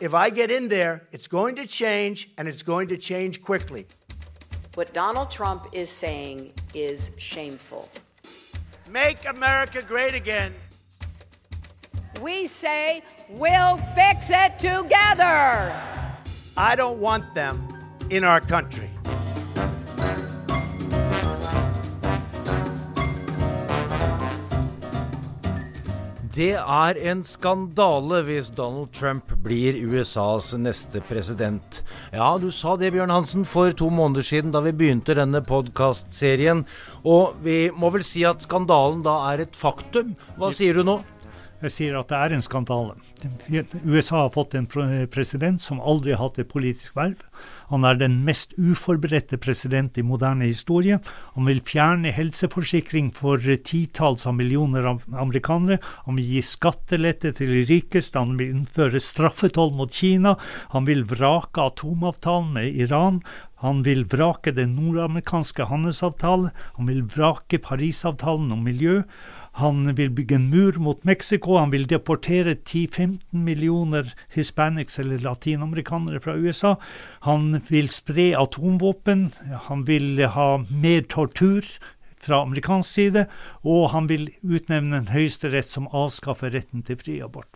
If I get in there, it's going to change and it's going to change quickly. What Donald Trump is saying is shameful. Make America great again. We say we'll fix it together. I don't want them in our country. Det er en skandale hvis Donald Trump blir USAs neste president. Ja, du sa det, Bjørn Hansen, for to måneder siden da vi begynte denne podkastserien. Og vi må vel si at skandalen da er et faktum. Hva sier du nå? Jeg sier at det er en skandale. USA har fått en president som aldri har hatt et politisk verv. Han er den mest uforberedte president i moderne historie. Han vil fjerne helseforsikring for titalls av millioner av amerikanere. Han vil gi skattelette til de rikeste. Han vil innføre straffetoll mot Kina. Han vil vrake atomavtalen med Iran. Han vil vrake den nordamerikanske handelsavtalen. Han vil vrake Parisavtalen om miljø. Han vil bygge en mur mot Mexico. Han vil deportere 10-15 millioner hispanics eller latinamerikanere fra USA. Han vil spre atomvåpen. Han vil ha mer tortur fra amerikansk side. Og han vil utnevne en høyesterett som avskaffer retten til fri abort.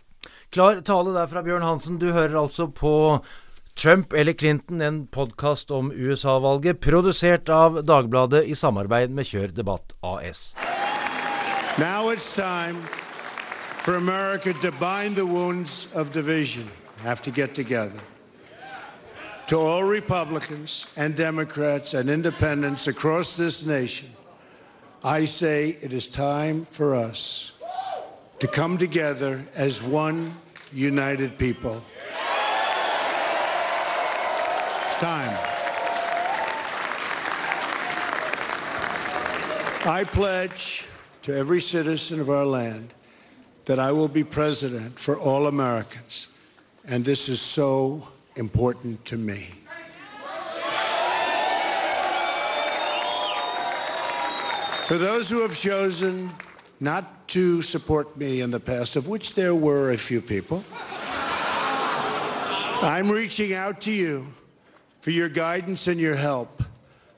Klar tale der fra Bjørn Hansen. Du hører altså på Trump eller Clinton, en podkast om USA-valget, produsert av Dagbladet i samarbeid med Kjør Debatt AS. Now it's time for America to bind the wounds of division, have to get together. To all Republicans and Democrats and independents across this nation, I say it is time for us to come together as one united people. It's time. I pledge to every citizen of our land that I will be president for all Americans. And this is so important to me. For those who have chosen not to support me in the past, of which there were a few people, I'm reaching out to you for your guidance and your help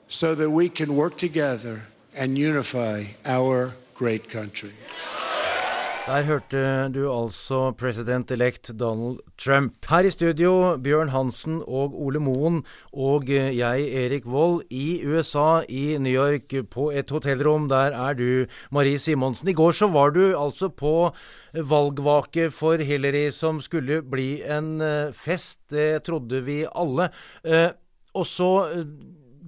so that we can work together and unify our great country. Der hørte du altså president-elect Donald Trump. Her i studio, Bjørn Hansen og Ole Moen og jeg, Erik Vold, i USA, i New York, på et hotellrom. Der er du, Marie Simonsen. I går så var du altså på valgvake for Hillary, som skulle bli en eh, fest. Det trodde vi alle. Eh, og så eh,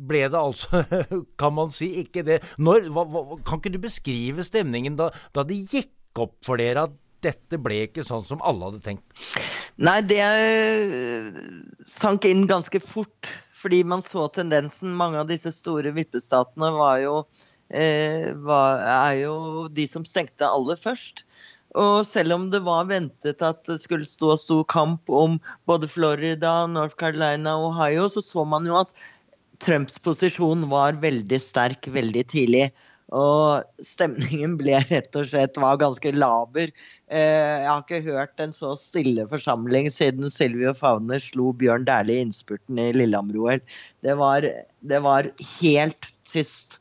ble det altså, kan man si, ikke det. Når, hva, hva, kan ikke du beskrive stemningen da, da det gikk opp for dere at dette ble ikke sånn som alle hadde tenkt? Nei, det sank inn ganske fort. Fordi man så tendensen. Mange av disse store vippestatene var jo, eh, var, er jo de som stengte aller først. Og selv om det var ventet at det skulle stå stor kamp om både Florida, North Carolina og Ohio, så så man jo at Trumps posisjon var veldig sterk veldig tidlig. Og stemningen ble rett og slett var ganske laber. Eh, jeg har ikke hørt en så stille forsamling siden Silvio Fauner slo Bjørn Dæhlie i innspurten i Lillehammer-OL. Det, det, var helt tyst.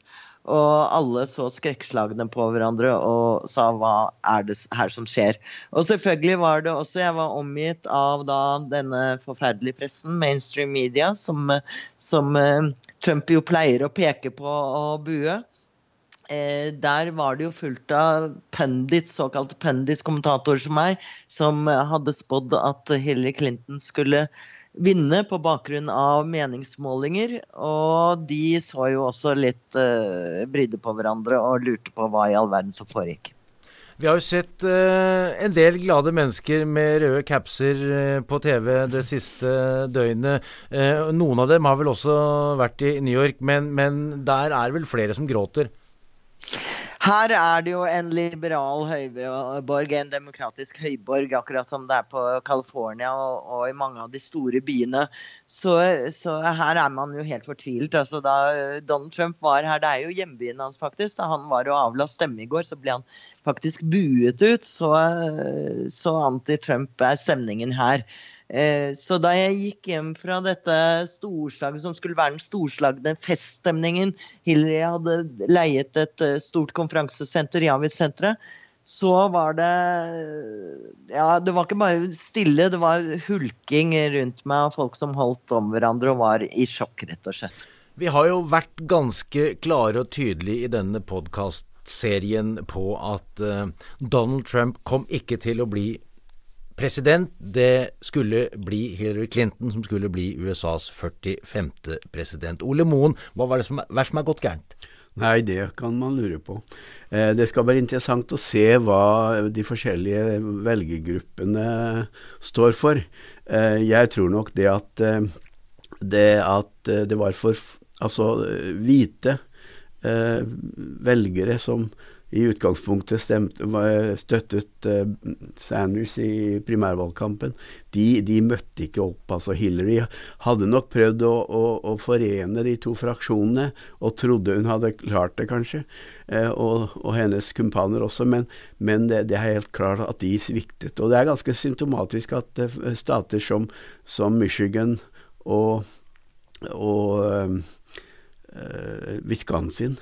Og alle så skrekkslagne på hverandre og sa hva er det her som skjer. Og selvfølgelig var det også Jeg var omgitt av da denne forferdelige pressen, mainstream media, som, som eh, Trump jo pleier å peke på og bue. Eh, der var det jo fullt av pundits, såkalte pundits-kommentatorer som meg, som hadde spådd at Hillary Clinton skulle vinne på bakgrunn av meningsmålinger. Og de så jo også litt uh, brydde på hverandre og lurte på hva i all verden som foregikk. Vi har jo sett uh, en del glade mennesker med røde capser uh, på TV det siste døgnet. Noen av dem har vel også vært i New York, men, men der er vel flere som gråter? Her er det jo en liberal høyborg, en demokratisk høyborg, akkurat som det er på California og, og i mange av de store byene. Så, så, her er man jo helt fortvilt. Altså, da Donald Trump var her, det er jo hjembyen hans faktisk, da han var og avla stemme i går, så ble han faktisk buet ut. Så, så anti-Trump er stemningen her. Eh, så da jeg gikk hjem fra dette storslaget som skulle være den storslagne feststemningen Hillary hadde leiet et eh, stort konferansesenter, Javis-senteret, så var det Ja, det var ikke bare stille, det var hulking rundt meg av folk som holdt om hverandre og var i sjokk, rett og slett. Vi har jo vært ganske klare og tydelige i denne podkastserien på at uh, Donald Trump kom ikke til å bli president. Det skulle bli Hillary Clinton som skulle bli USAs 45. president. Ole Moen, hva var det som er, som er gått gærent? Nei, det kan man lure på. Eh, det skal være interessant å se hva de forskjellige velgergruppene står for. Eh, jeg tror nok det at eh, det, at det var for altså hvite velgere som i utgangspunktet stemte, støttet uh, Sanders i primærvalgkampen, de, de, møtte ikke opp. Altså Hillary hadde nok prøvd å, å, å, forene de to fraksjonene, og trodde hun hadde klart det, kanskje. Uh, og, og, hennes kumpaner også, men, men det, det, er helt klart at de sviktet. Og det er ganske symptomatisk at uh, stater som, som, Michigan og, og Wisconsin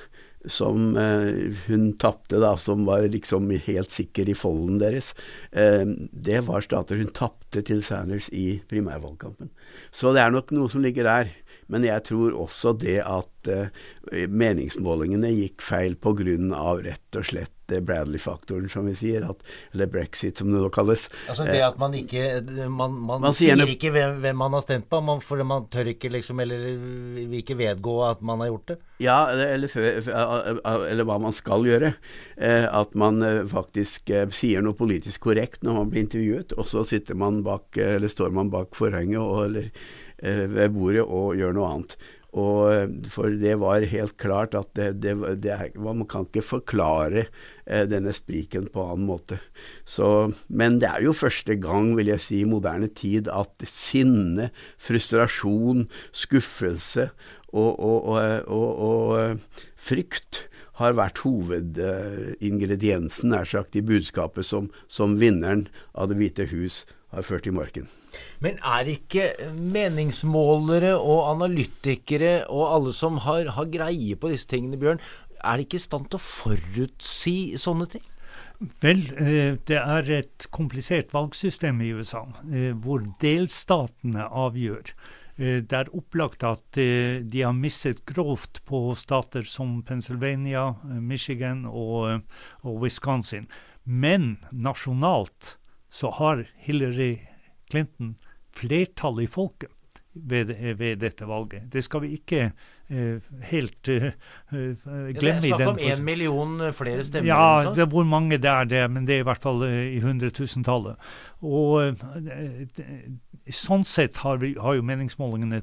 som eh, hun tapte, da, som var liksom helt sikker i folden deres, eh, det var stater hun tapte til Sanders i primærvalgkampen. Så det er nok noe som ligger der. Men jeg tror også det at uh, meningsmålingene gikk feil pga. rett og slett Bradley-faktoren, som vi sier, at, eller brexit, som det nå kalles. Altså det at man ikke Man, man, man sier, sier ikke hvem, hvem, man har stemt på, man, for man tør ikke liksom, eller vil ikke vedgå at man har gjort det? Ja, eller, eller hva man skal gjøre. Eh, at man eh, faktisk sier noe politisk korrekt når man blir intervjuet, og så sitter man bak, eller står man bak forhenget og, eller Eh, ved bordet og gjør noe annet. Og, eh, for det var helt klart at det, det, det, man kan ikke forklare eh, denne spriken på annen måte. Så, men det er jo første gang, vil jeg si, i moderne tid at sinne, frustrasjon, skuffelse og, og, og frykt har vært hovedingrediensen nær sagt, i budskapet som, som vinneren av Det hvite hus har ført i marken. Men er ikke meningsmålere og analytikere og alle som har, har greie på disse tingene, Bjørn, er de ikke i stand til å forutsi sånne ting? Vel, eh, det er et komplisert valgsystem i USA, eh, hvor delstatene avgjør. Eh, det er opplagt at de har misset grovt på stater som Pennsylvania, Michigan og, og Wisconsin. Men nasjonalt så har Hillary Clinton flertallet i folket ved, ved, dette valget. Det skal vi ikke uh, helt uh, glemme. Ja, det er snakk om én million flere stemmer? Ja, det hvor mange det er, det, men det er i hvert fall uh, i hundretusentallet. Og sånn sett har, vi, har jo meningsmålingene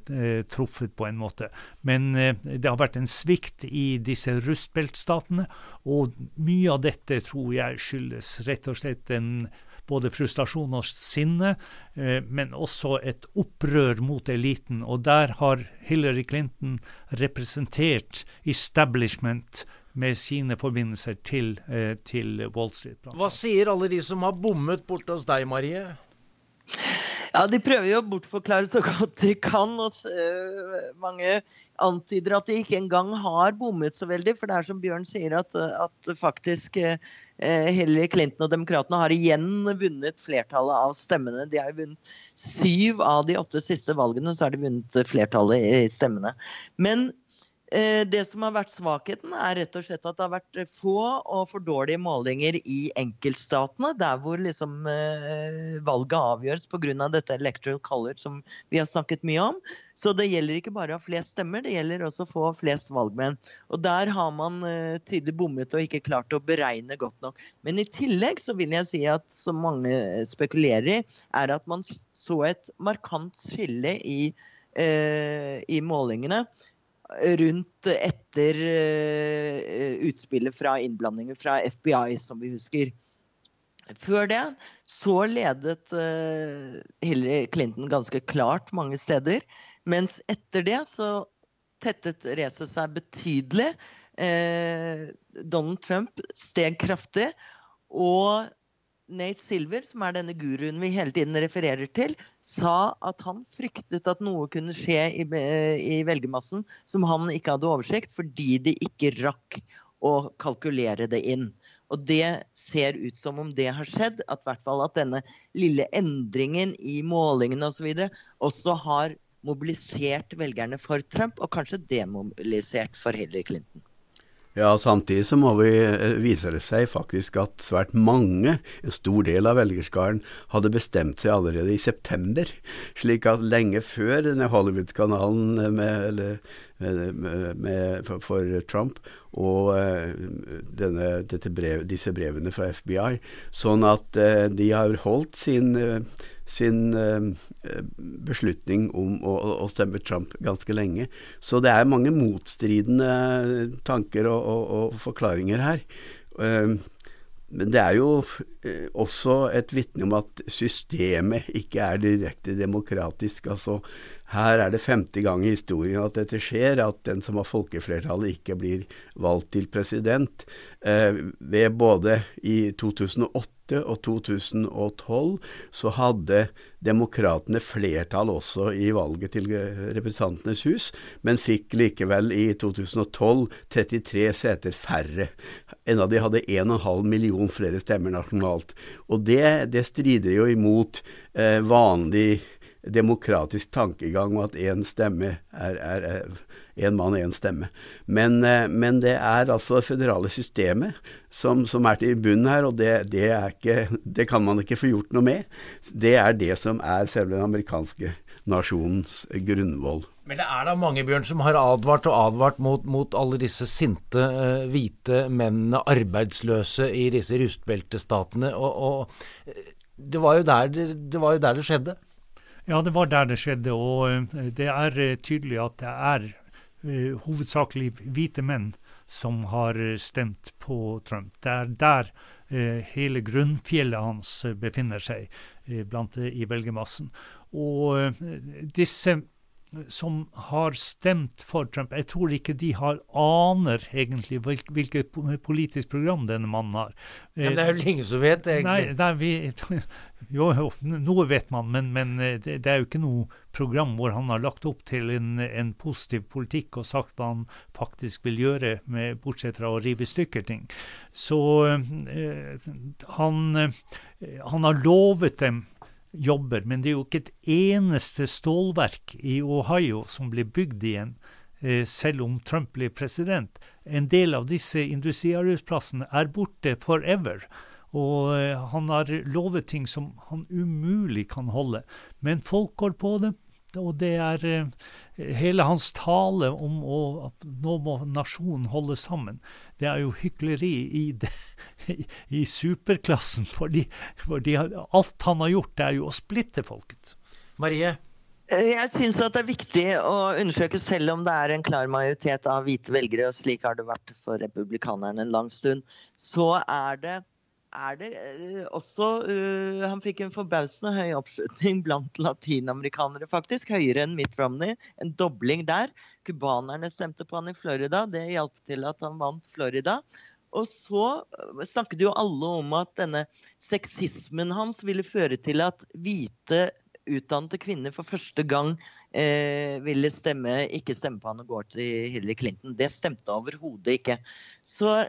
truffet på en måte. Men det har vært en svikt i disse rustbeltstatene, og mye av dette tror jeg skyldes rett og slett en både frustrasjon og sinne, eh, men også et opprør mot eliten. Og der har Hillary Clinton representert establishment med sine forbindelser til, eh, til Wall Street. Hva sier alle de som har bommet borte hos deg, Marie? Ja, De prøver jo å bortforklare så godt de kan. og uh, Mange antyder at de ikke engang har bommet så veldig. For det er som Bjørn sier, at, at faktisk uh, Hillary Clinton og demokratene har igjen vunnet flertallet av stemmene. De har vunnet syv av de åtte siste valgene, så har de vunnet flertallet i stemmene. Men Eh, det som har vært svakheten, er rett og slett at det har vært få og for dårlige målinger i enkeltstatene, der hvor liksom eh, valget avgjøres pga. dette electoral color som vi har snakket mye om. Så det gjelder ikke bare å ha flest stemmer, det gjelder også å få flest valgmenn. Og der har man eh, tydelig bommet og ikke klart å beregne godt nok. Men i tillegg så vil jeg si at som mange spekulerer i, er at man så et markant skille i, eh, i målingene rundt etter uh, utspillet fra innblandinger fra FBI, som vi husker. Før det så ledet uh, Hillary Clinton ganske klart mange steder. Mens etter det så tettet racet seg betydelig. Uh, Donald Trump steg kraftig. Og Nate Silver, som er denne guruen vi hele tiden refererer til, sa at han fryktet at noe kunne skje i, i velgermassen som han ikke hadde oversikt, fordi de ikke rakk å kalkulere det inn. Og det ser ut som om det har skjedd, at, hvert fall at denne lille endringen i målingene osv. Og så også har mobilisert velgerne for Trump, og kanskje demobilisert for Hillary Clinton. Ja, samtidig så må vi eh, vise det seg faktisk at svært mange, en stor del av velgerskaren, hadde bestemt seg allerede i september. Slik at lenge før denne Hollywood-kanalen med, med, med, for, Trump og uh, denne, brev, disse brevene fra FBI, sånn at uh, de har holdt sin sin eh, beslutning om å, å, stemme Trump ganske lenge. Så det er mange motstridende tanker og, og, og forklaringer her. Eh, men det er jo eh, også et vitne om at systemet ikke er direkte demokratisk. Altså, her er det femte gang i historien at dette skjer, at den som har folkeflertallet ikke blir valgt til president. Eh, ved både i 2008 og 2012 så hadde demokratene flertall også i valget til Representantenes hus, men fikk likevel i 2012 33 seter færre. En av de hadde 1,5 million flere stemmer nasjonalt. Og det, det strider jo imot eh, vanlig demokratisk tankegang og at én stemme er, er, én mann, én stemme. Men, eh, men, det er altså det føderale systemet som, som er til bunnen her, og det, det, ikke, det, kan man ikke få gjort noe med. Det er det som er selve den amerikanske nasjonens grunnvoll. Men det er da mange Bjørn, som har advart og advart mot, mot alle disse sinte, uh, hvite mennene, arbeidsløse i disse rustbeltestatene. Og, og eh, det, var der, det var jo der det skjedde. Ja, det var der det skjedde. Og eh, det er eh, tydelig at det er uh, hovedsakelig hvite menn som har stemt på Trump. Det er der hele grunnfjellet hans befinner seg blant, i velgermassen. Og disse som har stemt for Trump. Jeg tror ikke de har aner egentlig hvilket politisk program denne mannen har. Men det er vel ingen som vet, egentlig? Nei, nei vi, jo, noe vet man, men, men eh, det, det, er jo ikke noe program hvor han har lagt opp til en, en, positiv politikk og sagt hva han faktisk vil gjøre, med, bortsett fra å rive i stykker ting. Så øh, han, øh, han har lovet dem jobber. Men det er jo ikke et eneste stålverk i Ohio som blir bygd igjen, eh, selv om Trump blir president. En del av disse industriarbeidsplassene er borte forever. Og eh, han har lovet ting som han umulig kan holde. Men folk går på det. Og det er eh, hele hans tale om å, at nå må nasjonen holde sammen. Det er jo hykleri i, de, i superklassen. Fordi, fordi, alt han har gjort, er jo å splitte folket. Marie? Eh, jeg syns det er viktig å undersøke, selv om det er en klar majoritet av hvite velgere, og slik har det vært for republikanerne en lang stund, så er det er det eh, også uh, Han fikk en forbausende høy oppslutning blant latinamerikanere, faktisk. Høyere enn Mitt Romney. En dobling der. Cubanerne stemte på han i Florida. Det hjalp til at han vant Florida. Og så eh, snakket jo alle om at denne sexismen hans ville føre til at hvite utdannede kvinner for første gang eh, ville stemme, ikke stemme på han og gå til Hillary Clinton. Det stemte overhodet ikke. Så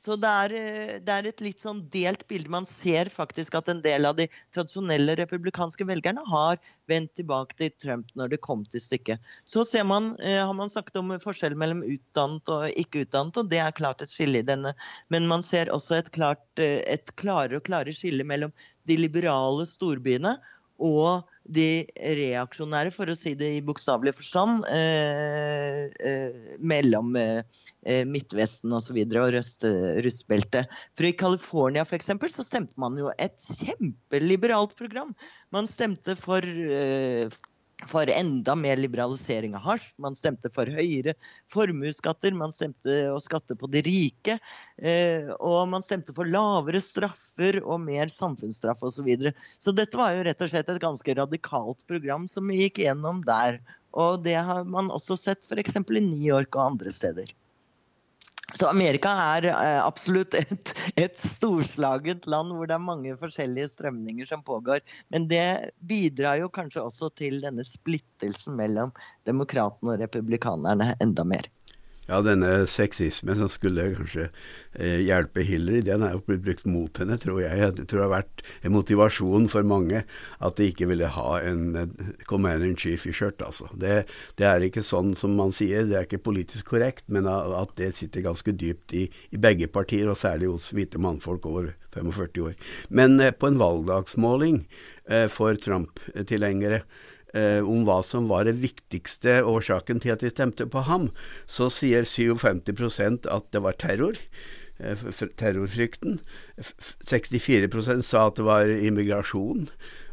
så det er, eh, det er, et litt sånn delt bilde. Man ser faktisk at en del av de tradisjonelle republikanske velgerne har vendt tilbake til Trump når det kom til stykket. Så man, eh, har man snakket om forskjell mellom utdannet og ikke utdannet, og det er klart et skille i denne. Men man ser også et, klart, eh, et klarere og klarere skille mellom de liberale storbyene og de reaksjonære, for å si det i bokstavelig forstand, eh, eh, mellom eh, eh Midtvesten osv. og, så og røst, rustbeltet. For i California for eksempel, så stemte man jo et kjempeliberalt program. Man stemte for eh, for enda mer liberalisering av hasj. Man stemte for høyere formuesskatter, man stemte å skatte på de rike. Eh, og man stemte for lavere straffer og mer samfunnsstraff osv. Så, videre. så dette var jo rett og slett et ganske radikalt program som vi gikk gjennom der. Og det har man også sett f.eks. i New York og andre steder. Så Amerika er eh, absolutt et, et storslaget land hvor det er mange forskjellige strømninger som pågår. Men det bidrar jo kanskje også til denne splittelsen mellom demokratene og republikanerne enda mer. Ja, denne sexismen som skulle kanskje eh, hjelpe Hillary, den er jo blitt brukt mot henne, tror jeg. Det tror jeg har vært en motivasjon for mange at de ikke ville ha en eh, commander in chief i skjørt, altså. Det, det, er ikke sånn som man sier, det er ikke politisk korrekt, men at det sitter ganske dypt i, i begge partier, og særlig hos hvite mannfolk over 45 år. Men eh, på en valgdagsmåling eh, for Trump-tilhengere eh, om hva som var den viktigste årsaken til at de stemte på ham, så sier 57% at det var terror. Eh, terrorfrykten. 64% sa at det var immigrasjon.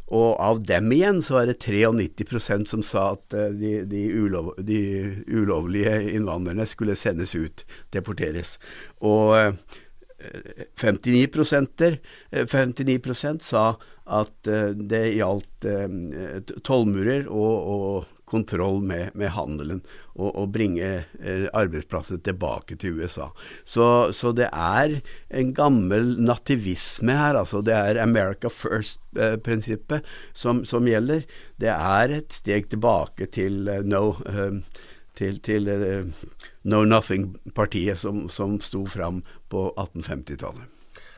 Og av dem igjen så var det 93% som sa at eh, de, de, ulov, de, ulovlige innvandrerne skulle sendes ut, deporteres. Og 59%, 59% sa at eh, det gjaldt eh, tollmurer og, og, kontroll med, med handelen, og, og bringe eh, arbeidsplasser tilbake til USA. Så, så, det er en gammel nativisme her. altså Det er America first-prinsippet som, som, gjelder. Det er et steg tilbake til no til, til Know Nothing-partiet som, som sto fram på 1850-tallet.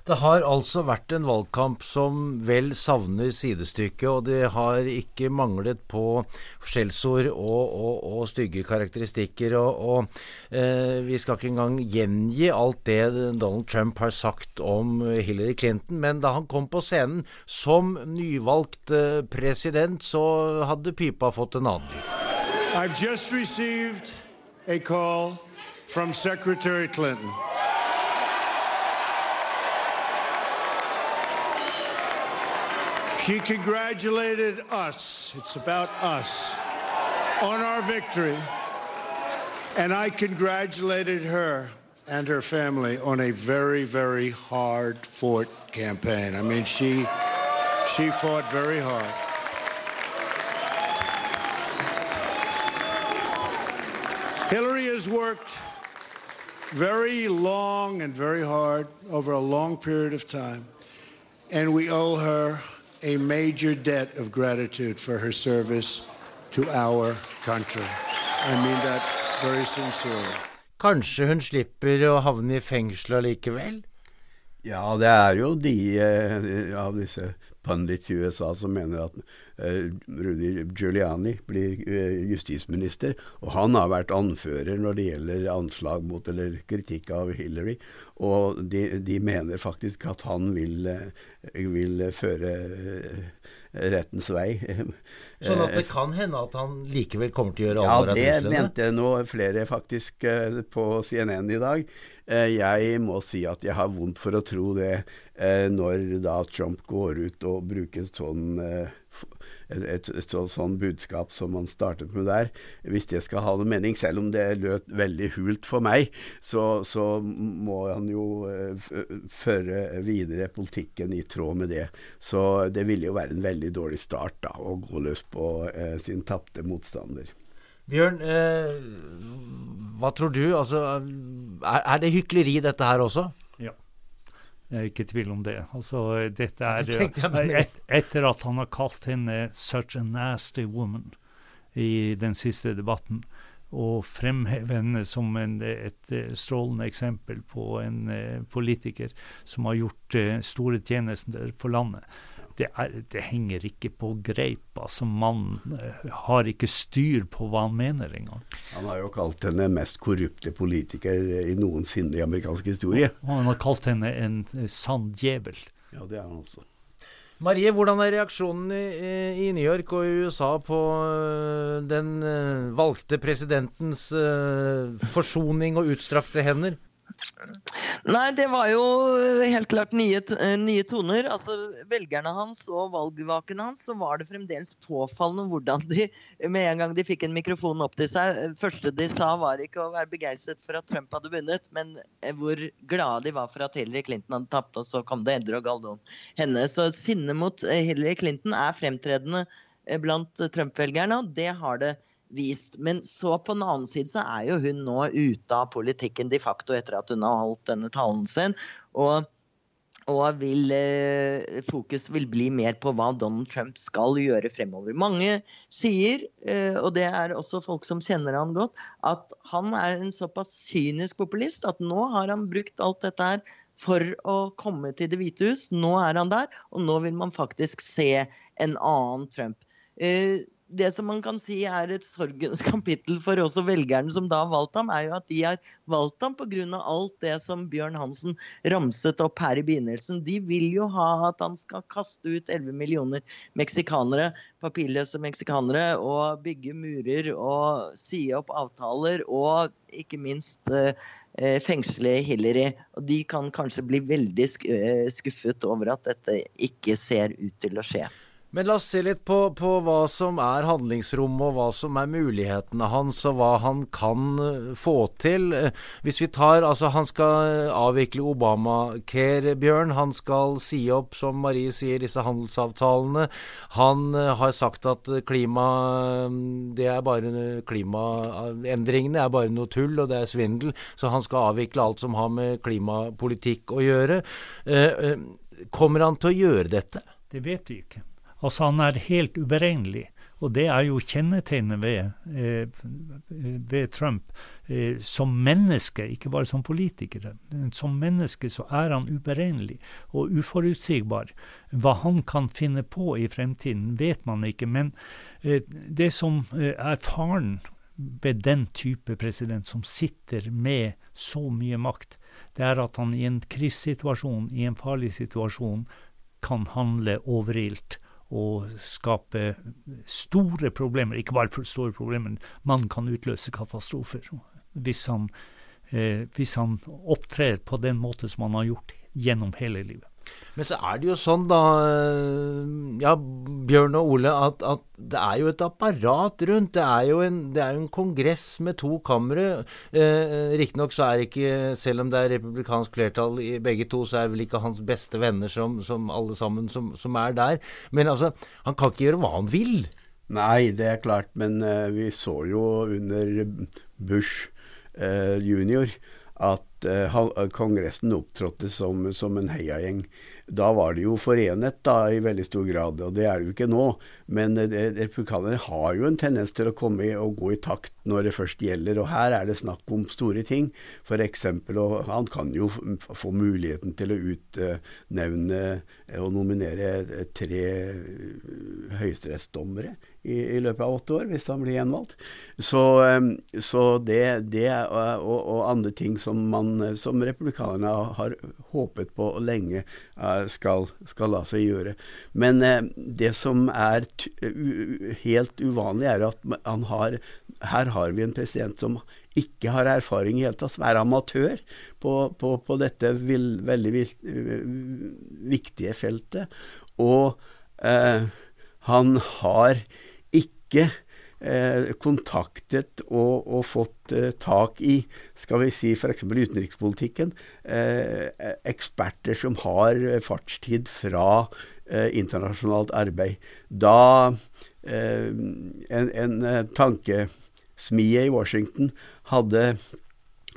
Det har altså vært en valgkamp som vel savner sidestykke, og det har ikke manglet på skjellsord og, og, og, stygge karakteristikker. Og, og eh, vi skal ikke engang gjengi alt det Donald Trump har sagt om Hillary Clinton, men da han kom på scenen som nyvalgt eh, president, så hadde pipa fått en annen lyd. I've just received a call from Secretary Clinton. She congratulated us, it's about us, on our victory. And I congratulated her and her family on a very, very hard fought campaign. I mean, she, she fought very hard. Has worked very long and very hard over a long period of time, and we owe her a major debt of gratitude for her service to our country. I mean that very sincerely. Kanskje hun slipper å havne i fengsel allikevel? Ja, det er jo de eh, av disse pundits i USA som mener at uh, Rudy Giuliani blir uh, justisminister, og han har vært anfører når det gjelder anslag mot eller kritikk av Hillary. Og de, de mener faktisk at han vil, uh, vil føre rettens vei. Sånn at det kan hende at han likevel kommer til å gjøre alvor av truslene? Ja, det mente nå flere faktisk på CNN i dag. Jeg må si at jeg har vondt for å tro det når da Trump går ut og bruker sånn et, et, et sånn budskap som han startet med der. Hvis det skal ha noen mening, selv om det løt veldig hult for meg, så, så må han jo uh, føre videre politikken i tråd med det. Så det ville jo være en veldig dårlig start da, å gå løs på eh, sin tapte motstander. Bjørn, eh, hva tror du? Altså, er, er det hykleri dette her også? Jeg er ikke tvil om det. Altså, dette er et, Etter at han har kalt henne 'such a nasty woman' i den siste debatten, og fremheve henne som en, et strålende eksempel på en uh, politiker som har gjort uh, store tjenester for landet, det, er, det, henger ikke på greip. Altså, man uh, har ikke styr på hva han mener engang. Han har jo kalt henne mest korrupte politiker i noensinne i amerikansk historie. Og han har kalt henne en uh, sann djevel. Ja, det er han også. Marie, hvordan er reaksjonen i, i, New York og i USA på uh, den valgte presidentens forsoning og utstrakte hender? Nei, det var jo helt klart nye, eh, nye, toner. Altså, Velgerne hans og valgvaken hans, så var det fremdeles påfallende hvordan de med en gang de fikk en mikrofon opp til seg eh, første de sa, var ikke å være begeistret for at Trump hadde vunnet, men eh, hvor glade de var for at Hillary Clinton hadde tapt, og så kom det Edre og Galdon henne. Så sinnet mot Hillary Clinton er fremtredende blant Trump-velgerne, og det har det vist. Men så på den annen side så er jo hun nå ute av politikken de facto etter at hun har holdt denne talen sin. Og, og vil, eh, fokus vil bli mer på hva Donald Trump skal gjøre fremover. Mange sier, eh, og det er også folk som kjenner han godt, at han er en såpass kynisk populist at nå har han brukt alt dette her for å komme til Det hvite hus. Nå er han der, og nå vil man faktisk se en annen Trump. Eh, det som man kan si er et sorgens kapittel for også velgerne som da har valgt ham, er jo at de har valgt ham pga. alt det som Bjørn Hansen ramset opp her i begynnelsen. De vil jo ha at han skal kaste ut 11 millioner meksikanere, papirløse meksikanere, og bygge murer og si opp avtaler og ikke minst eh, eh, fengsle Hillary. Og de kan kanskje bli veldig eh, skuffet over at dette ikke ser ut til å skje. Men la oss se litt på, på, hva som er handlingsrommet, og hva som er mulighetene hans, og hva han kan eh, få til. Eh, hvis vi tar Altså, han skal avvikle Obamacare, Bjørn. Han skal si opp, som Marie sier, disse handelsavtalene. Han eh, har sagt at klima Det er bare Klimaendringene er bare noe tull, og det er svindel. Så han skal avvikle alt som har med klimapolitikk å gjøre. Kommer han til å gjøre dette? Det vet vi ikke. Altså, han er helt uberegnelig. Og det er jo kjennetegnet ved, eh, ved Trump. Eh, som menneske, ikke bare som politiker. Som menneske så er han uberegnelig og uforutsigbar. Hva han kan finne på i fremtiden, vet man ikke. Men eh, det som eh, er faren ved den type president som sitter med så mye makt, det er at han i en krisesituasjon, i en farlig situasjon, kan handle overilt og skape store problemer. Ikke bare store problemer, man kan utløse katastrofer hvis han, eh, hvis han opptrer på den måte som han har gjort gjennom hele livet. Men så er det jo sånn, da, ja, Bjørn og Ole, at, at det er jo et apparat rundt. Det er jo en, det er en kongress med to kamre. Eh, Riktignok så er ikke, selv om det er republikansk flertall i begge to, så er vel ikke hans beste venner som, som alle sammen som, som, er der. Men altså, han kan ikke gjøre hva han vil. Nei, det er klart. Men eh, vi så jo under Bush eh, junior at uh, Kongressen opptrådte som, som en heiagjeng. Da var de jo forenet da, i veldig stor grad, og det er det jo ikke nå. Men uh, republikanere har jo en tendens til å komme og gå i takt når det først gjelder. Og her er det snakk om store ting. F.eks. og han kan jo få muligheten til å utnevne og nominere tre høyesterettsdommere i, i, løpet av åtte år, hvis han blir gjenvalgt. Så, så det, det og, og, andre ting som, man, som republikanerne har håpet på lenge eh, skal, skal la seg gjøre. Men det som er helt uvanlig, er at han har her har vi en president som ikke har erfaring i hele tatt, som er amatør på, på, på dette vil, veldig viktige feltet. Og eh, han har ikke eh, kontaktet og, og fått eh, tak i, skal vi si f.eks. utenrikspolitikken, eh, eksperter som har fartstid fra eh, internasjonalt arbeid. Da eh, en, en tankesmie i Washington hadde,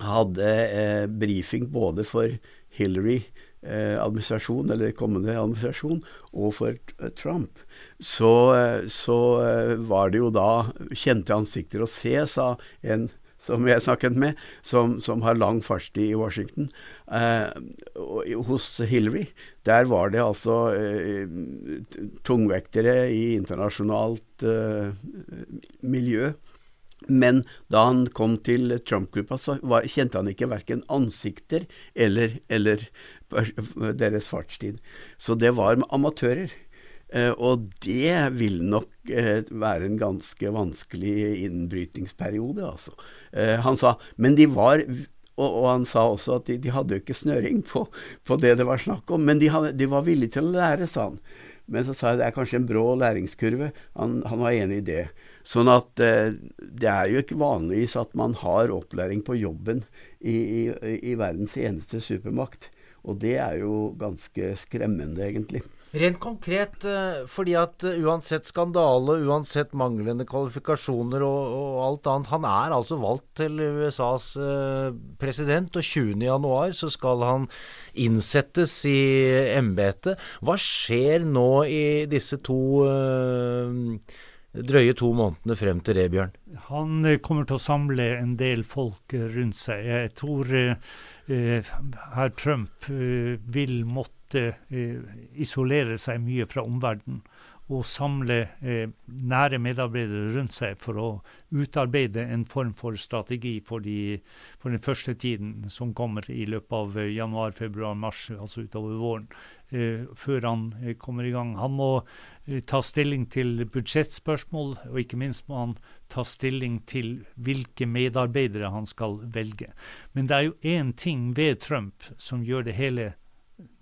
hadde brifing både for Hillary administrasjon, eller kommende administrasjon, og for Trump så, så, var det jo da kjente ansikter å se, sa en som jeg snakket med, som, som har lang fartstid i Washington. Eh, hos Hillary, der var det altså eh, tungvektere i internasjonalt eh, miljø. Men da han kom til Trump-gruppa, så var, kjente han ikke verken ansikter eller, eller deres fartstid. Så det var amatører. Eh, og det vil nok eh, være en ganske vanskelig innbrytningsperiode, altså. Eh, han sa Men de var og, og, han sa også at de, de hadde jo ikke snøring på, på, det det var snakk om, men de, hadde, de, var villige til å lære, sa han. Men så sa jeg det er kanskje en brå læringskurve. Han, han var enig i det. Sånn at eh, det er jo ikke vanligvis at man har opplæring på jobben i, i, i verdens eneste supermakt. Og det er jo ganske skremmende, egentlig. Rent konkret, eh, fordi at eh, uansett skandale, uansett manglende kvalifikasjoner og, og, alt annet Han er altså valgt til USAs eh, president, og 20.1 så skal han innsettes i embetet. Hva skjer nå i disse to drøye to månedene frem til det, Bjørn? Han kommer til å samle en del folk rundt seg. Jeg tror eh, herr Trump eh, vil måtte eh, isolere seg mye fra omverdenen og samle eh, nære medarbeidere rundt seg for å utarbeide en form for strategi for, de, for den første tiden som kommer i løpet av eh, januar, februar, mars, altså utover våren, eh, før han eh, kommer i gang. Han må eh, ta stilling til budsjettspørsmål, og ikke minst må han ta stilling til hvilke medarbeidere han skal velge. Men det er jo én ting ved Trump som gjør det hele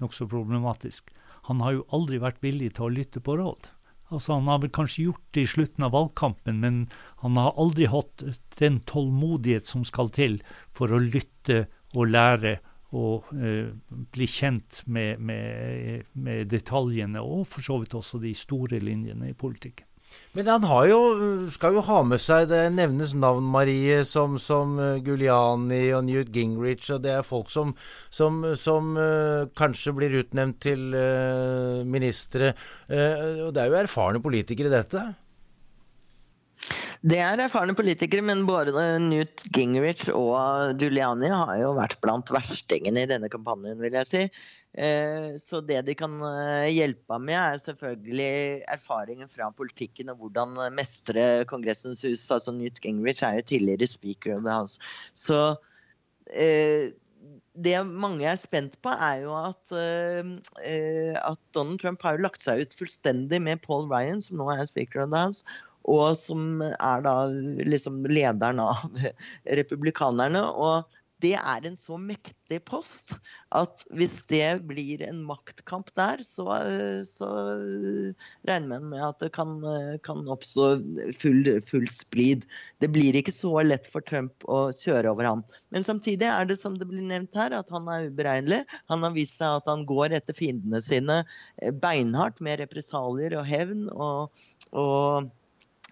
nokså problematisk. Han har jo aldri vært villig til å lytte på råd. Altså Han har vel kanskje gjort det i slutten av valgkampen, men han har aldri hatt den tålmodighet som skal til for å lytte og lære og eh, bli kjent med, med, med, detaljene, og for så vidt også de store linjene i politikken. Men han jo, skal jo ha med seg Det nevnes navn, Marie, som, som uh, Guliani og Newt Gingrich, og det er folk som, som, som uh, kanskje blir utnevnt til uh, ministre. og det er jo erfarne politikere, dette? Det er erfarne politikere, men både Newt Gingrich og Giuliani har jo vært blant verstingene i denne kampanjen, vil jeg si. Eh, så det de kan eh, hjelpe med, er selvfølgelig erfaringen fra politikken og hvordan mestre Kongressens hus. Altså Newt Gingrich er jo tidligere speaker of the house. Så eh, det mange er spent på, er jo at, at Donald Trump har lagt seg ut fullstendig med Paul Ryan, som nå er speaker of the house, og som er da liksom lederen av republikanerne. og det er en så mektig post at hvis det blir en maktkamp der, så, så regner man med at det kan, kan oppstå full, full, splid. Det blir ikke så lett for Trump å kjøre over ham. Men samtidig er det som det blir nevnt her, at han er uberegnelig. Han har vist seg at han går etter fiendene sine beinhardt med represalier og hevn. og, og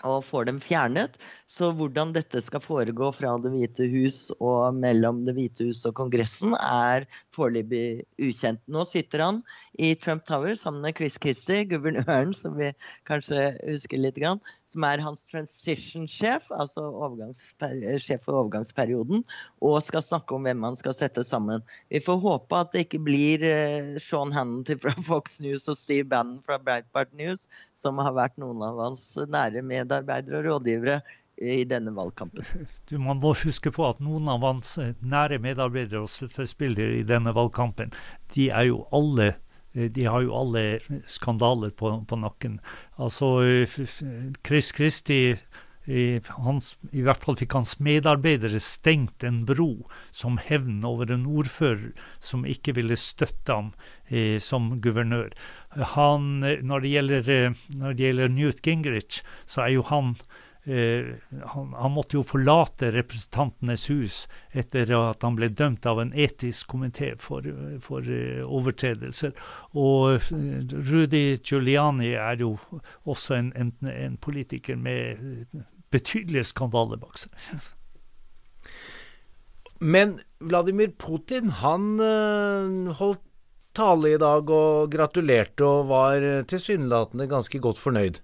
og får dem fjernet. Så hvordan dette skal foregå fra Det hvite hus og mellom Det hvite hus og Kongressen, er foreløpig ukjent. Nå sitter han i Trump Tower sammen med Chris Christie, guvernøren, som vi kanskje husker litt, som er hans transition-sjef, altså sjef for overgangsperioden, og skal snakke om hvem han skal sette sammen. Vi får håpe at det ikke blir eh, Sean Hannity fra Fox News og Steve Bannon fra Breitbart News, som har vært noen av hans nære med medarbeidere og rådgivere i denne valgkampen. Du, man må huske på at noen av hans nære medarbeidere og støttespillere i denne valgkampen, de er jo alle de har jo alle skandaler på, på nakken. Altså, eh, Chris Christie i, hans, I hvert fall fikk hans medarbeidere stengt en bro som hevn over en ordfører som ikke ville støtte ham eh, som guvernør. Han, når, det gjelder, eh, når det gjelder Newt Gingrich, så er jo han Eh, han, han, måtte jo forlate Representantenes hus etter at han ble dømt av en etisk komité for, for uh, overtredelser. Og uh, Rudy Giuliani er jo også en, en, en politiker med betydelige skandaler bak seg. Men Vladimir Putin, han øh, holdt tale i dag og gratulerte og var tilsynelatende ganske godt fornøyd.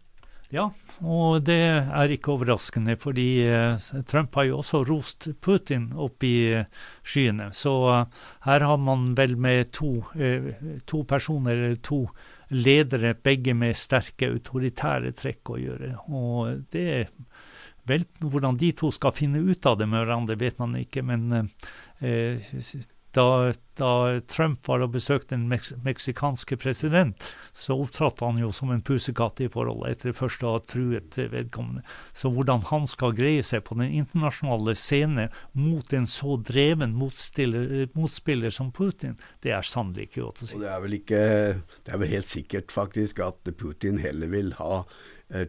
Ja, og det er ikke overraskende, fordi eh, Trump har jo også rost Putin opp i eh, skyene. Så eh, her har man vel med to, eh, to personer, to ledere, begge med sterke autoritære trekk å gjøre. Og det Vel, hvordan de to skal finne ut av det med hverandre, vet man ikke, men eh, da, da, Trump var og besøkte den meks meksikanske president, så opptrådte han jo som en pusekatt i forholdet, etter først å ha truet vedkommende. Så hvordan han skal greie seg på den internasjonale scene mot en så dreven motspiller som Putin, det er sannelig ikke godt å si. Og det er vel ikke Det er vel helt sikkert faktisk at Putin heller vil ha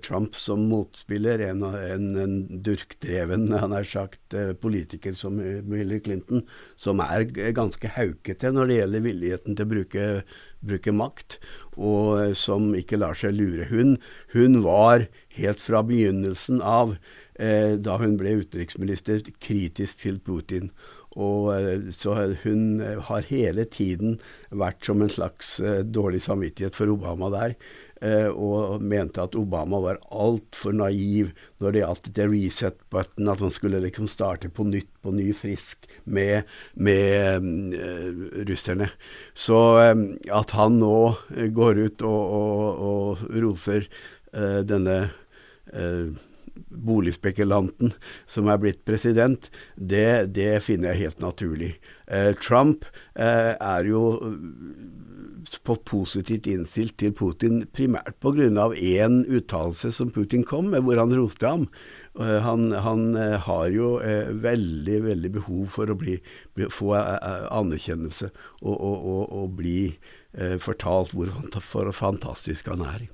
Trump som motspiller, en, en, en durkdreven han er sagt, eh, politiker som Hillary Clinton, som er ganske haukete når det gjelder villigheten til å bruke bruke makt, og som ikke lar seg lure. Hun, hun var helt fra begynnelsen av, eh, da hun ble utenriksminister, kritisk til Putin. Og eh, Så hun har hele tiden vært som en slags eh, dårlig samvittighet for Obama der. Eh, og mente at Obama var altfor naiv når det gjaldt det reset button, at man skulle liksom starte på nytt, på ny frisk med, med uh, russerne. Så um, at han nå går ut og, og, og roser uh, denne uh, boligspekulanten som er blitt president, det, det finner jeg helt naturlig. Trump er jo på positivt innstilt til Putin, primært pga. én uttalelse som Putin kom med, hvor han roste ham. Han, han eh, har jo eh, veldig, veldig behov for å bli, få eh, anerkjennelse og, og, og, og bli fortalt hvor fantastisk han er.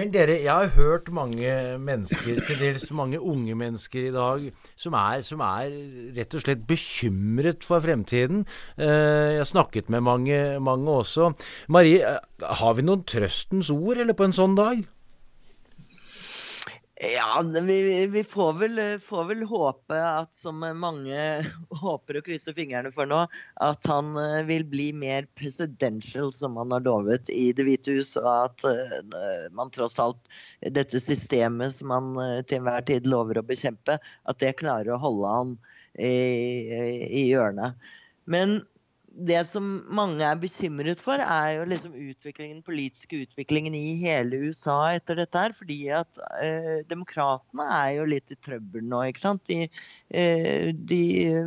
Men dere, jeg har hørt mange mennesker, til dels mange unge mennesker i dag, som er, som er rett og slett bekymret for fremtiden. Eh, jeg har snakket med mange, mange også. Marie, eh, har vi noen trøstens ord eller på en sånn dag? Ja, vi, vi får, vel, får, vel, håpe at, som mange håper å krysse fingrene for nå, at han eh, vil bli mer presidential, som han har lovet i Det hvite hus. Og at uh, man tross alt, dette systemet som han uh, til enhver tid lover å bekjempe, at det klarer å holde han i, i hjørnet. Men det som mange er bekymret for, er jo liksom utviklingen, den politiske utviklingen i hele USA etter dette her. Fordi at eh, demokratene er jo litt i trøbbel nå, ikke sant. De, eh, de,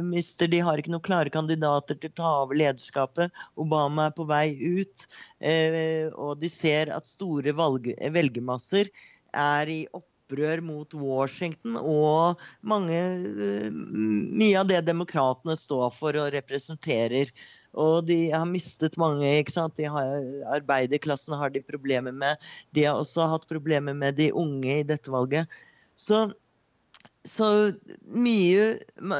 mister De har ikke noen klare kandidater til å ta over lederskapet. Obama er på vei ut. Eh, og de ser at store valg, velgermasser er i opprør mot Washington og mange, eh, mye av det demokratene står for og representerer. Og de har mistet mange. ikke sant? De har, arbeiderklassen har de problemer med. De har også hatt problemer med de unge i dette valget. Så, så mye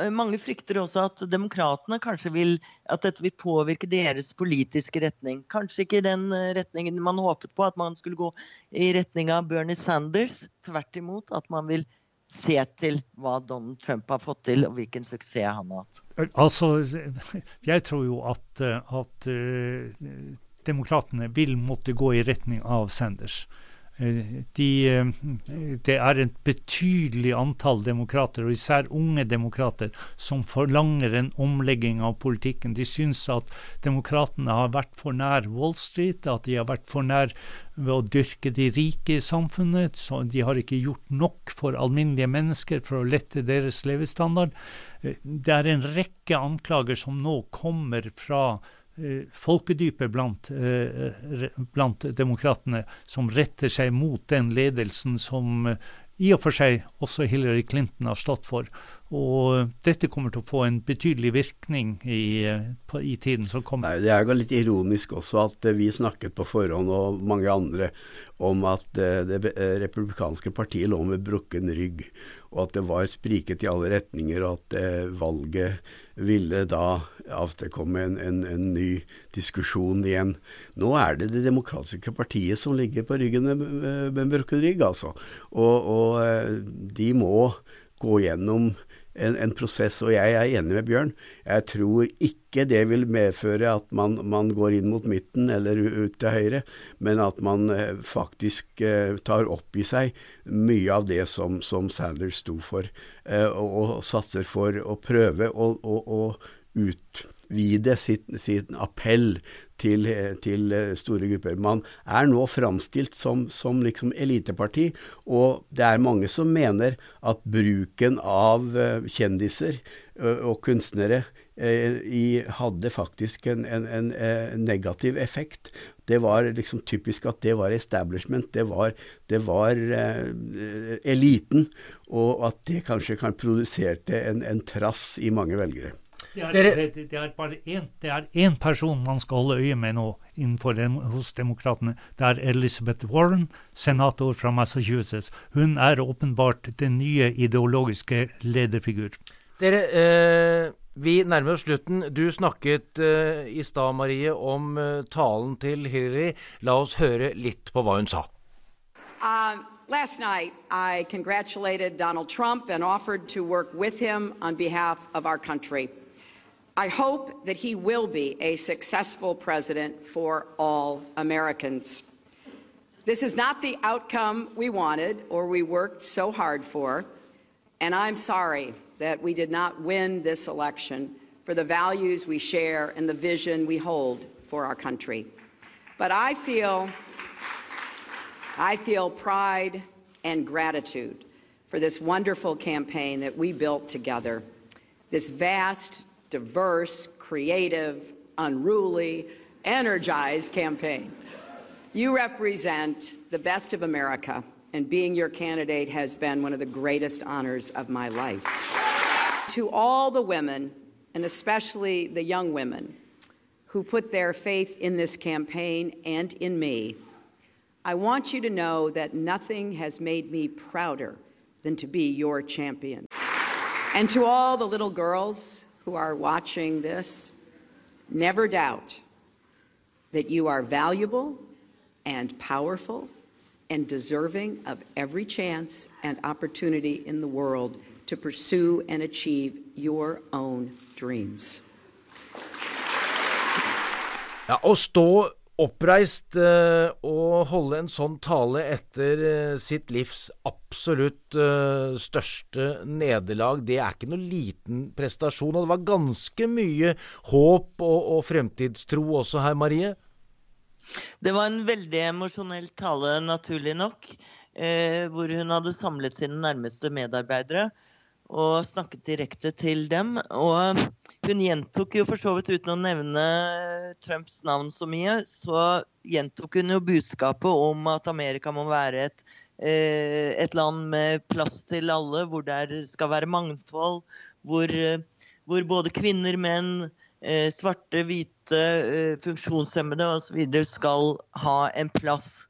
Mange frykter også at demokratene kanskje vil At dette vil påvirke deres politiske retning. Kanskje ikke i den retningen man håpet på, at man skulle gå i retning av Bernie Sanders. Tvert imot. At man vil se til hva Donald Trump har fått til, og hvilken suksess han har hatt? Altså, jeg tror jo at, at uh, demokratene vil måtte gå i retning av Sanders. De, eh, det er et betydelig antall demokrater, og især unge demokrater, som forlanger en omlegging av politikken. De syns at demokratene har vært for nær Wall Street, at de har vært for nær ved å dyrke de rike i samfunnet. Så de har ikke gjort nok for alminnelige mennesker for å lette deres levestandard. Eh, det er en rekke anklager som nå kommer fra folkedypet blant, eh, blant demokratene som retter seg mot den ledelsen som eh, i og for seg også Hillary Clinton har stått for. Og dette kommer til å få en betydelig virkning i, på, i tiden som kommer. Nei, det er jo litt ironisk også at vi snakket på forhånd, og mange andre, om at det republikanske partiet lå med brukken rygg, og at det var spriket i alle retninger, og at valget ville da avstedkomme en, en, en, ny diskusjon igjen. Nå er det Det demokratiske partiet som ligger på ryggen med, med brukket rygg, altså. Og, og, eh, de må gå gjennom en, en, prosess, og jeg er enig med Bjørn. Jeg tror ikke det vil medføre at man, man går inn mot midten eller ut til høyre, men at man eh, faktisk eh, tar opp i seg mye av det som, som Sanders sto for, eh, og, og, satser for å prøve å, å, å utvide sin, appell til, til, store grupper. Man er nå framstilt som, som liksom eliteparti, og det er mange som mener at bruken av eh, kjendiser og kunstnere eh, i, hadde faktisk en, en, en, en, negativ effekt. Det var liksom typisk at det var establishment, det var, det var eh, eliten, og at det kanskje kan produserte en trass i mange velgere. Det er, det, det er bare én person man skal holde øye med nå innenfor dem, hos demokratene. Det er Elizabeth Warren, senator fra Massachusetts. Hun er åpenbart den nye ideologiske lederfigur. Dere, eh, Vi nærmer oss slutten. Du snakket eh, i stad, Marie, om eh, talen til Hillary. La oss høre litt på hva hun sa. Um. last night, I congratulated Donald Trump and offered to work with him on behalf of our country. I hope that he will be a successful president for all Americans. This is not the outcome we wanted or we worked so hard for, and I'm sorry that we did not win this election for the values we share and the vision we hold for our country. But I feel, I feel pride and gratitude for this wonderful campaign that we built together. This vast, diverse, creative, unruly, energized campaign. You represent the best of America, and being your candidate has been one of the greatest honors of my life. To all the women, and especially the young women, who put their faith in this campaign and in me, I want you to know that nothing has made me prouder than to be your champion. And to all the little girls who are watching this, never doubt that you are valuable and powerful and deserving of every chance and opportunity in the world to pursue and achieve your own dreams. Ja, stå oppreist å holde en sånn tale etter eh, sitt livs absolutt eh, største nederlag, det er ikke noe liten prestasjon. Og det var ganske mye håp og, fremtidstro også her, Marie? Det var en veldig emosjonell tale, naturlig nok. Eh, hvor hun hadde samlet sine nærmeste medarbeidere og snakket direkte til dem. Og hun gjentok jo for så vidt, uten å nevne Trumps navn så mye, så gjentok hun jo budskapet om at Amerika må være et, eh, et land med plass til alle, hvor det skal være mangfold, hvor, hvor både kvinner, menn, eh, svarte, hvite, eh, funksjonshemmede osv. skal ha en plass.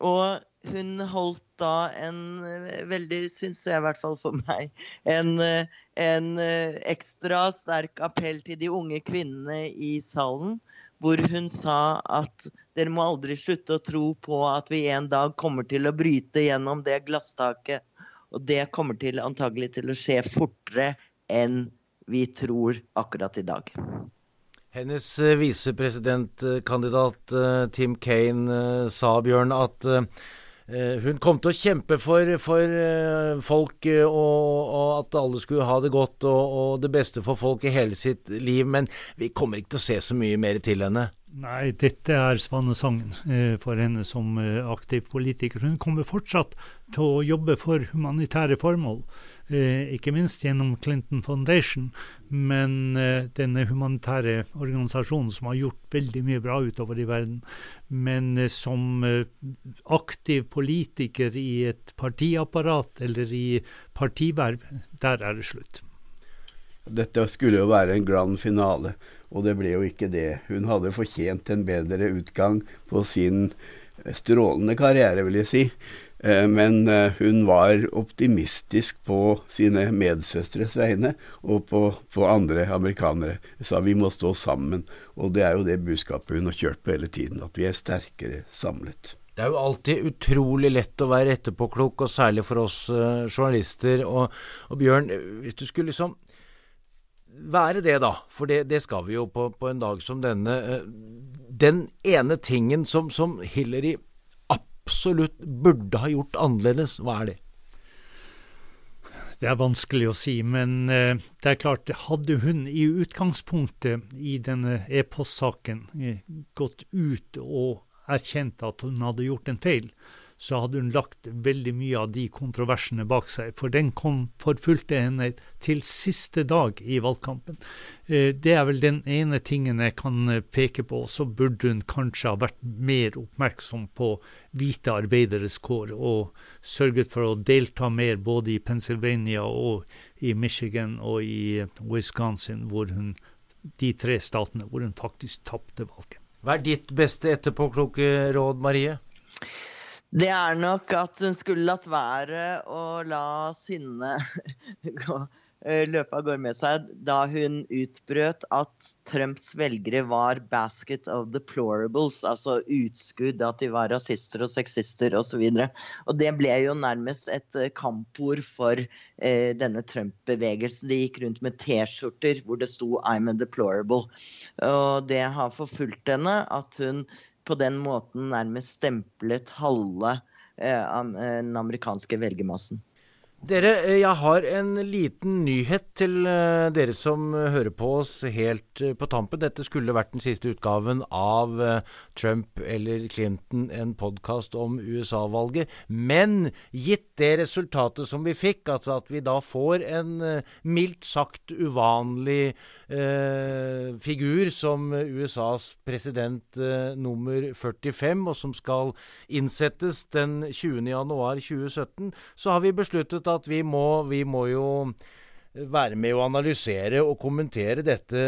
Og hun holdt da en eh, veldig, syns jeg i hvert fall for meg, en, eh, en, eh, ekstra sterk appell til de unge kvinnene i salen. Hvor hun sa at dere må aldri slutte å tro på at vi en dag kommer til å bryte gjennom det glasstaket. Og det kommer til antagelig til å skje fortere enn vi tror akkurat i dag. Hennes visepresidentkandidat Tim Kane sa, Bjørn, at Eh, hun kom til å kjempe for, for eh, folk, eh, og, og, at alle skulle ha det godt og, og, det beste for folk i hele sitt liv, men vi kommer ikke til å se så mye mer til henne. Nei, dette er svanesangen eh, for henne som eh, aktiv politiker. Hun kommer fortsatt til å jobbe for humanitære formål. Eh, ikke minst gjennom Clinton Foundation, men eh, denne humanitære organisasjonen som har gjort veldig mye bra utover i verden. Men eh, som aktiv politiker i et partiapparat eller i partiverv, der er det slutt. Dette skulle jo være en grand finale, og det ble jo ikke det. Hun hadde fortjent en bedre utgang på sin strålende karriere, vil jeg si. Eh, men eh, hun var optimistisk på sine medsøstres vegne og på, på, andre amerikanere. Hun sa vi må stå sammen. Og det er jo det budskapet hun har kjørt på hele tiden, at vi er sterkere samlet. Det er jo alltid utrolig lett å være etterpåklok, og særlig for oss uh, journalister. Og, og, Bjørn, hvis du skulle liksom være det, da, for det, det skal vi jo på, på, en dag som denne. Den ene tingen som, som Hillary absolutt burde ha gjort annerledes, hva er det? Det er vanskelig å si, men uh, det er klart, hadde hun i utgangspunktet i denne e-postsaken uh, gått ut og erkjent at hun hadde gjort en feil, så hadde hun lagt veldig mye av de kontroversene bak seg. For den kom, forfulgte henne til siste dag i valgkampen. Eh, det er vel den ene tingen jeg kan eh, peke på. Så burde hun kanskje ha vært mer oppmerksom på hvite arbeideres kår, og sørget for å delta mer både i Pennsylvania og i Michigan og i Wisconsin, hvor hun, de tre statene hvor hun faktisk tapte valget. Hva er ditt beste etterpåkloke råd, Marie? Det er nok at hun skulle latt være å la sinnet eh, løpe av gårde med seg da hun utbrøt at Trumps velgere var 'basket of deplorables', altså utskudd, at de var rasister og sexister osv. Og, og det ble jo nærmest et eh, kampord for eh, denne Trump-bevegelsen. De gikk rundt med T-skjorter hvor det sto 'I'm a deplorable'. Og det har forfulgt henne at hun på den måten nærmest stemplet halve eh, den amerikanske velgermassen. Dere, eh, jeg har en liten nyhet til uh, dere som hører på oss helt på tampen. Dette skulle vært den siste utgaven av Trump eller Clinton, en podkast om USA-valget. Men gitt det resultatet som vi fikk, altså at vi da får en mildt sagt uvanlig figur som USAs president nummer 45, og som skal innsettes den 20.1.2017, så har vi besluttet at vi må, vi må jo være med å analysere og kommentere dette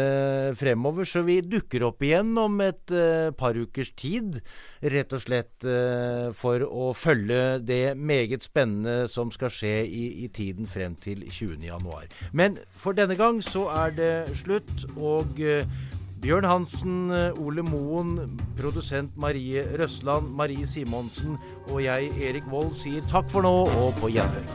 fremover. Så vi dukker opp igjen om et uh, par ukers tid, rett og slett uh, for å følge det meget spennende som skal skje i, i tiden frem til 20.1. Men for denne gang så er det slutt. og... Uh, Bjørn Hansen, eh, Ole Moen, produsent Marie Røsland, Marie Simonsen og jeg, Erik Vold, sier takk for nå og på gjenhør.